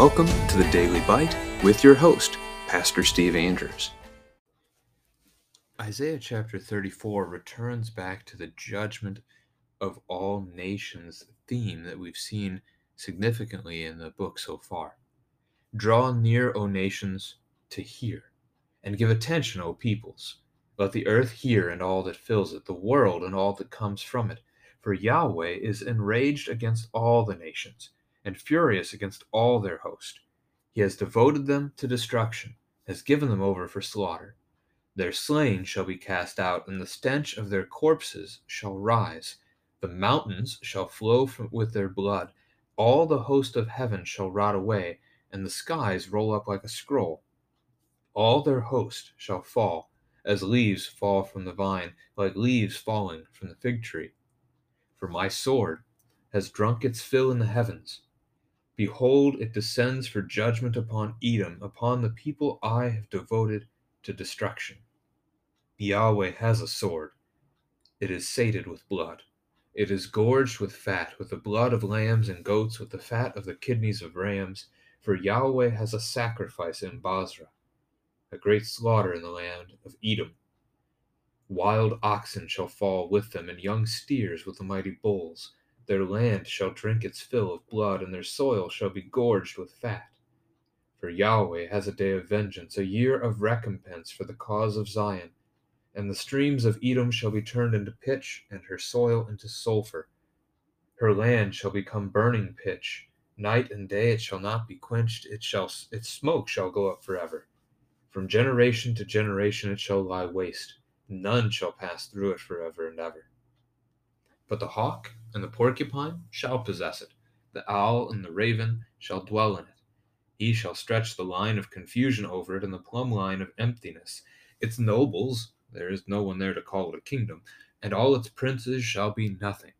welcome to the Daily Bite with your host, Pastor Steve Andrews. Isaiah chapter 34 returns back to the judgment of all nations theme that we've seen significantly in the book so far. Draw near, O nations, to hear, and give attention, O peoples. Let the earth hear and all that fills it, the world and all that comes from it. For Yahweh is enraged against all the nations and furious against all their host. He has devoted them to destruction, has given them over for slaughter. Their slain shall be cast out, and the stench of their corpses shall rise. The mountains shall flow from, with their blood. All the host of heaven shall rot away, and the skies roll up like a scroll. All their host shall fall, as leaves fall from the vine, like leaves falling from the fig tree. For my sword has drunk its fill in the heavens Behold, it descends for judgment upon Edom, upon the people I have devoted to destruction. Yahweh has a sword. It is sated with blood. It is gorged with fat, with the blood of lambs and goats, with the fat of the kidneys of rams. For Yahweh has a sacrifice in Bozrah, a great slaughter in the land of Edom. Wild oxen shall fall with them, and young steers with the mighty bulls. Their land shall drink its fill of blood, and their soil shall be gorged with fat. For Yahweh has a day of vengeance, a year of recompense for the cause of Zion. And the streams of Edom shall be turned into pitch, and her soil into sulfur. Her land shall become burning pitch. Night and day it shall not be quenched, it shall, its smoke shall go up forever. From generation to generation it shall lie waste. None shall pass through it forever and ever. But the hawk and the porcupine shall possess it, the owl and the raven shall dwell in it. He shall stretch the line of confusion over it and the plumb line of emptiness. Its nobles, there is no one there to call it a kingdom, and all its princes shall be nothing.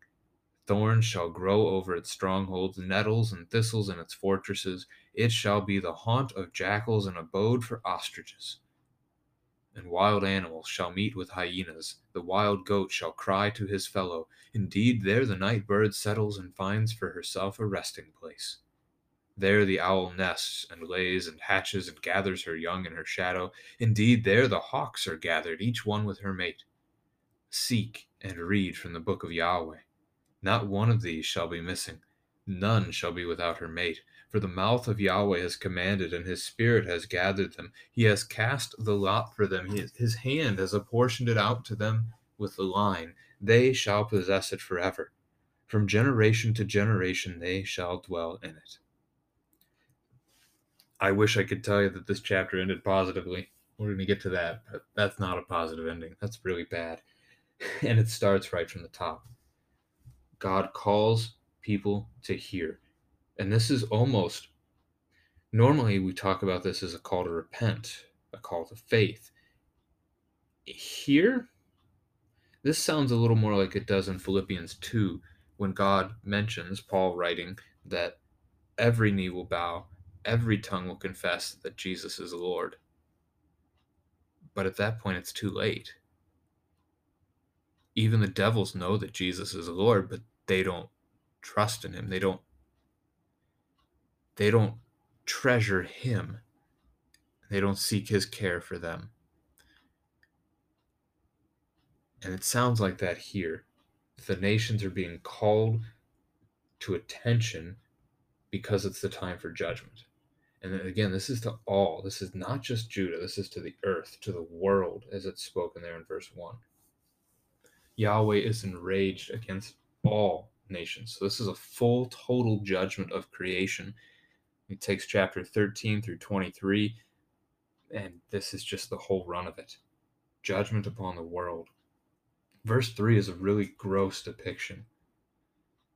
Thorns shall grow over its strongholds, nettles and thistles in its fortresses. It shall be the haunt of jackals and abode for ostriches and wild animals shall meet with hyenas. The wild goat shall cry to his fellow. Indeed, there the night bird settles and finds for herself a resting place. There the owl nests and lays and hatches and gathers her young in her shadow. Indeed, there the hawks are gathered, each one with her mate. Seek and read from the book of Yahweh. Not one of these shall be missing, none shall be without her mate. For the mouth of Yahweh has commanded, and his spirit has gathered them. He has cast the lot for them. his hand has apportioned it out to them with the line. They shall possess it forever. From generation to generation they shall dwell in it. I wish I could tell you that this chapter ended positively. We're going to get to that, but that's not a positive ending. That's really bad. And it starts right from the top. God calls people to hear. And this is almost normally we talk about this as a call to repent, a call to faith. Here, this sounds a little more like it does in Philippians 2 when God mentions, Paul writing, that every knee will bow, every tongue will confess that Jesus is Lord. But at that point, it's too late. Even the devils know that Jesus is Lord, but they don't trust in him. They don't they don't treasure him. They don't seek his care for them. And it sounds like that here. The nations are being called to attention because it's the time for judgment. And again, this is to all. This is not just Judah. This is to the earth, to the world, as it's spoken there in verse 1. Yahweh is enraged against all nations. So this is a full, total judgment of creation it takes chapter 13 through 23, and this is just the whole run of it judgment upon the world. Verse 3 is a really gross depiction,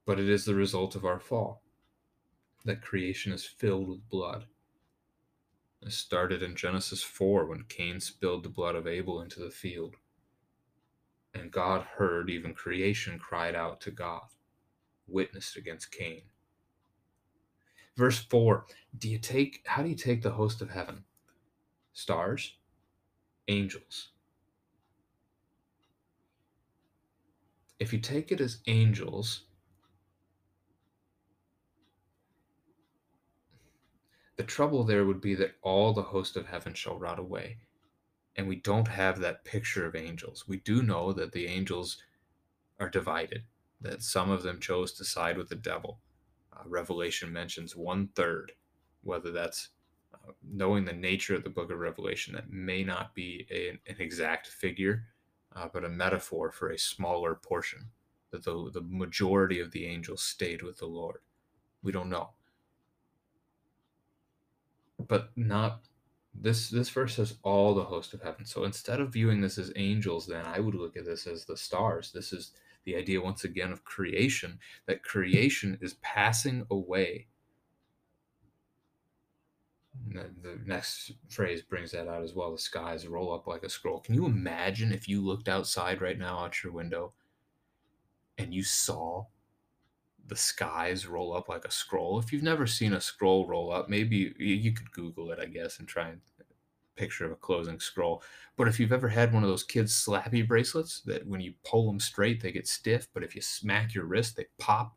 but it is the result of our fall that creation is filled with blood. It started in Genesis 4 when Cain spilled the blood of Abel into the field. And God heard, even creation cried out to God, witnessed against Cain. Verse 4 Do you take, how do you take the host of heaven? Stars, angels. If you take it as angels, The trouble there would be that all the host of heaven shall rot away. And we don't have that picture of angels. We do know that the angels are divided, that some of them chose to side with the devil. Uh, Revelation mentions one third, whether that's uh, knowing the nature of the book of Revelation, that may not be a, an exact figure, uh, but a metaphor for a smaller portion, that the, the majority of the angels stayed with the Lord. We don't know. But not this this verse says all the host of heaven. So instead of viewing this as angels, then I would look at this as the stars. This is the idea once again of creation, that creation is passing away. The next phrase brings that out as well. The skies roll up like a scroll. Can you imagine if you looked outside right now out your window and you saw the skies roll up like a scroll? If you've never seen a scroll roll up, maybe you could Google it, I guess, and try and picture of a closing scroll. But if you've ever had one of those kids slappy bracelets that when you pull them straight, they get stiff, but if you smack your wrist, they pop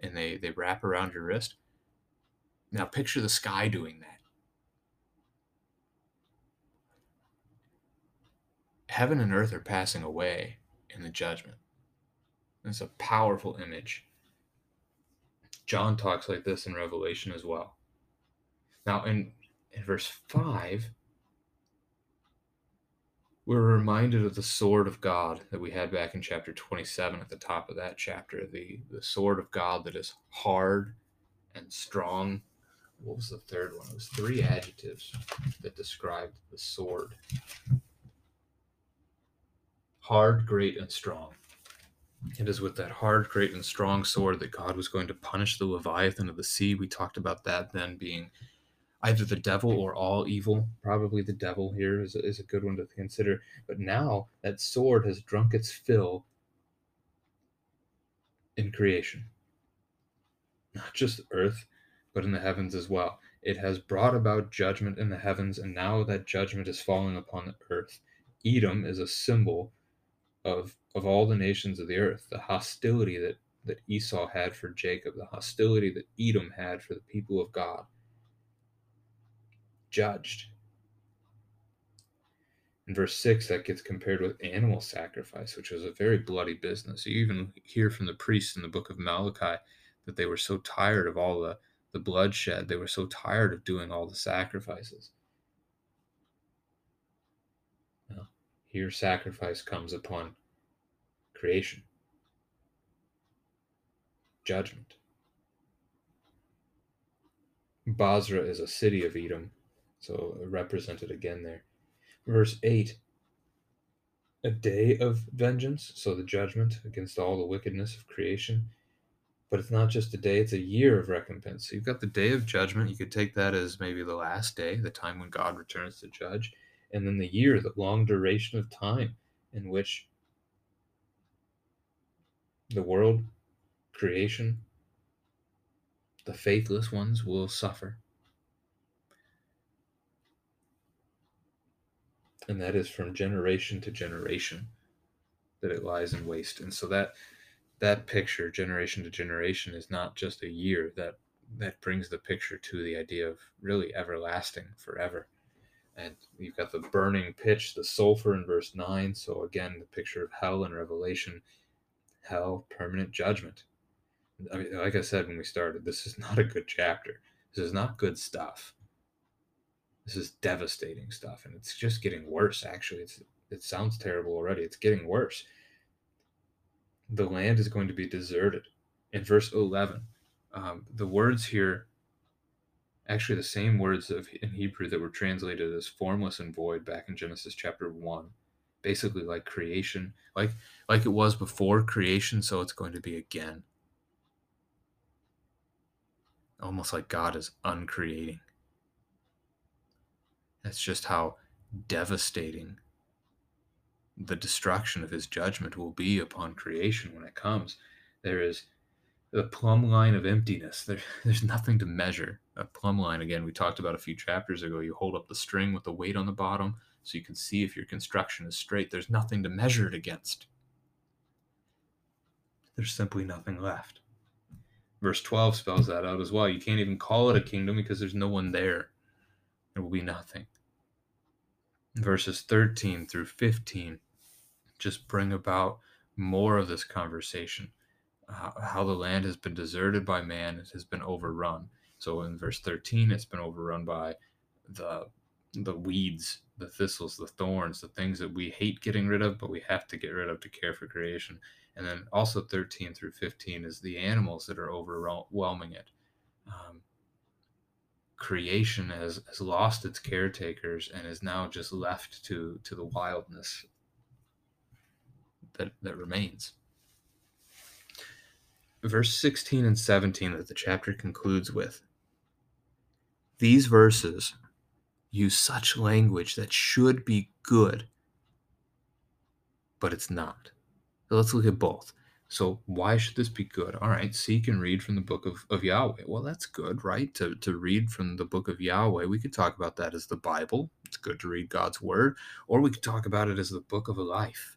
and they, they wrap around your wrist. Now picture the sky doing that. Heaven and earth are passing away in the judgment. It's a powerful image. John talks like this in Revelation as well. Now, in, in verse 5, we're reminded of the sword of God that we had back in chapter 27 at the top of that chapter, the, the sword of God that is hard and strong. What was the third one? It was three adjectives that described the sword hard, great, and strong. It is with that hard, great, and strong sword that God was going to punish the Leviathan of the sea. We talked about that then being either the devil or all evil. Probably the devil here is a, is a good one to consider. But now that sword has drunk its fill in creation, not just earth, but in the heavens as well. It has brought about judgment in the heavens, and now that judgment is falling upon the earth. Edom is a symbol of, of all the nations of the earth, the hostility that, that Esau had for Jacob, the hostility that Edom had for the people of God judged. In verse 6, that gets compared with animal sacrifice, which was a very bloody business. You even hear from the priests in the book of Malachi that they were so tired of all the, the bloodshed, they were so tired of doing all the sacrifices. Now, here, sacrifice comes upon creation, judgment. Bozrah is a city of Edom, so uh, represented again there. Verse 8 A day of vengeance, so the judgment against all the wickedness of creation. But it's not just a day, it's a year of recompense. So you've got the day of judgment. You could take that as maybe the last day, the time when God returns to judge. And then the year, the long duration of time in which the world, creation, the faithless ones will suffer. And that is from generation to generation that it lies in waste. And so that that picture generation to generation is not just a year that that brings the picture to the idea of really everlasting forever. And you've got the burning pitch the sulfur in verse 9 so again the picture of hell in revelation hell permanent judgment. I mean, like i said when we started this is not a good chapter. This is not good stuff this is devastating stuff, and it's just getting worse. Actually, it's it sounds terrible already. It's getting worse. The land is going to be deserted. In verse 11, um, the words here, actually the same words of in Hebrew that were translated as formless and void back in Genesis chapter one, basically like creation, like like it was before creation, so it's going to be again. Almost like God is uncreating. That's just how devastating the destruction of his judgment will be upon creation when it comes. There is the plumb line of emptiness. There, there's nothing to measure. A plumb line, again, we talked about a few chapters ago. You hold up the string with the weight on the bottom so you can see if your construction is straight. There's nothing to measure it against. There's simply nothing left. Verse 12 spells that out as well. You can't even call it a kingdom because there's no one there. There will be nothing. Verses 13 through 15 just bring about more of this conversation. Uh, how the land has been deserted by man, it has been overrun. So in verse 13, it's been overrun by the the weeds, the thistles, the thorns, the things that we hate getting rid of, but we have to get rid of to care for creation. And then also 13 through 15 is the animals that are overwhelming it. Um, creation has, has lost its caretakers and is now just left to, to the wildness that, that remains. Verse 16 and 17 that the chapter concludes with. These verses use such language that should be good, but it's not. So let's look at both. So why should this be good? All right, seek and read from the book of, of Yahweh. Well, that's good, right? To, to read from the book of Yahweh. We could talk about that as the Bible. It's good to read God's word. Or we could talk about it as the book of life.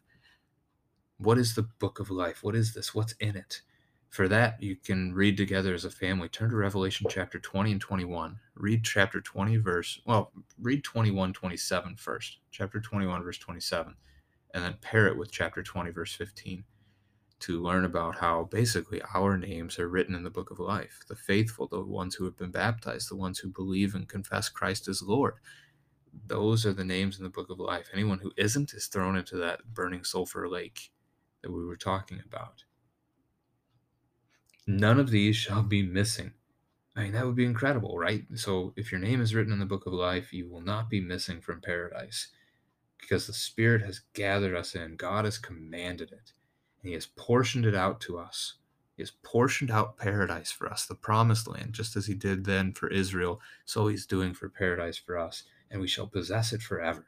What is the book of life? What is this? What's in it? For that, you can read together as a family. Turn to Revelation chapter 20 and 21. Read chapter 20, verse, well, read 21, 27 first. Chapter 21, verse 27. And then pair it with chapter 20, verse 15 to learn about how basically our names are written in the book of life. The faithful, the ones who have been baptized, the ones who believe and confess Christ as Lord. Those are the names in the book of life. Anyone who isn't is thrown into that burning sulfur lake that we were talking about. None of these shall be missing. I mean, that would be incredible, right? So, if your name is written in the book of life, you will not be missing from paradise because the Spirit has gathered us in. God has commanded it, and He has portioned it out to us. He has portioned out paradise for us, the promised land, just as He did then for Israel, so He's doing for paradise for us, and we shall possess it forever.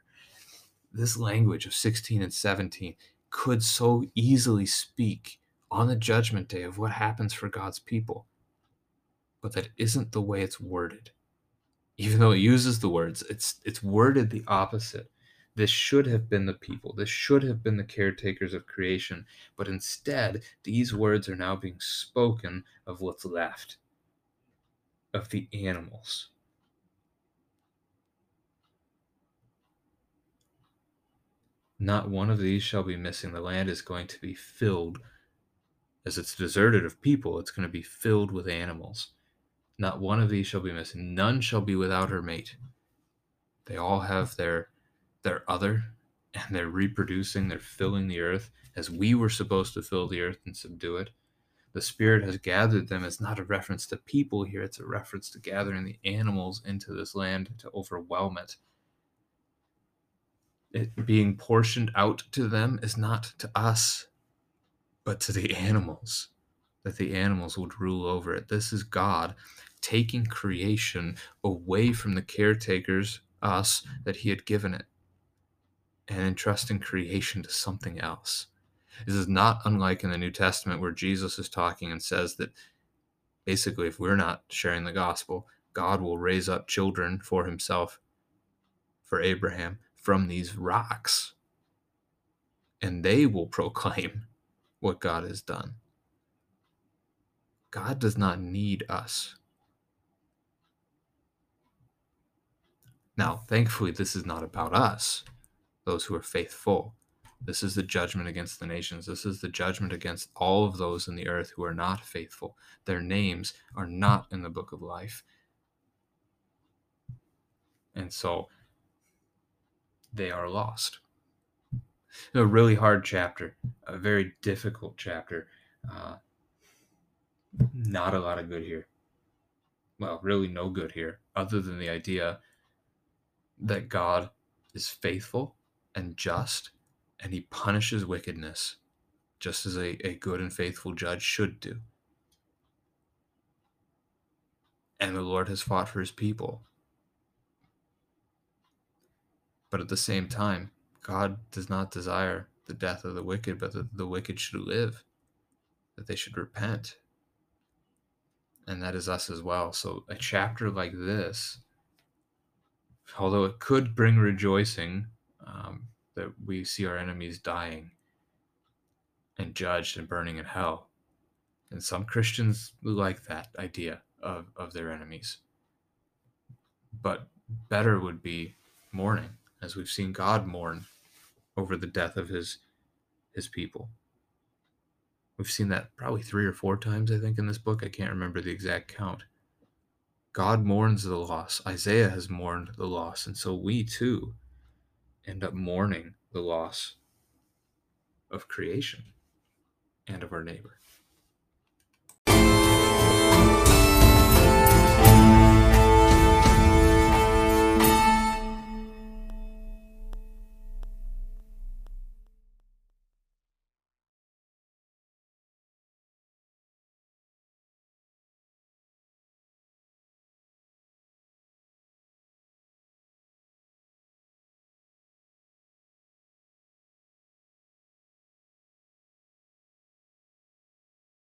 This language of 16 and 17 could so easily speak on the judgment day of what happens for God's people. But that isn't the way it's worded. Even though it uses the words, it's it's worded the opposite. This should have been the people. This should have been the caretakers of creation. But instead, these words are now being spoken of what's left, of the animals. Not one of these shall be missing. The land is going to be filled as it's deserted of people, it's going to be filled with animals. Not one of these shall be missing. None shall be without her mate. They all have their their other, and they're reproducing. They're filling the earth as we were supposed to fill the earth and subdue it. The Spirit has gathered them. It's not a reference to people here. It's a reference to gathering the animals into this land to overwhelm it. It being portioned out to them is not to us but to the animals, that the animals would rule over it. This is God taking creation away from the caretakers, us, that He had given it, and entrusting creation to something else. This is not unlike in the New Testament where Jesus is talking and says that basically, if we're not sharing the gospel, God will raise up children for himself, for Abraham, from these rocks. And they will proclaim what God has done. God does not need us. Now, thankfully, this is not about us, those who are faithful. This is the judgment against the nations. This is the judgment against all of those in the earth who are not faithful. Their names are not in the book of life. And so they are lost a really hard chapter, a very difficult chapter. Uh, not a lot of good here. Well, really, no good here, other than the idea that God is faithful and just, and he punishes wickedness just as a, a good and faithful judge should do. And the Lord has fought for his people. But at the same time, God does not desire the death of the wicked, but that the wicked should live, that they should repent. And that is us as well. So, a chapter like this, although it could bring rejoicing um, that we see our enemies dying and judged and burning in hell, And some Christians like that idea of, of their enemies. But better would be mourning, as we've seen God mourn over the death of his his people. We've seen that probably three or four times, I think, in this book. I can't remember the exact count. God mourns the loss. Isaiah has mourned the loss. And so we too end up mourning the loss of creation and of our neighbor.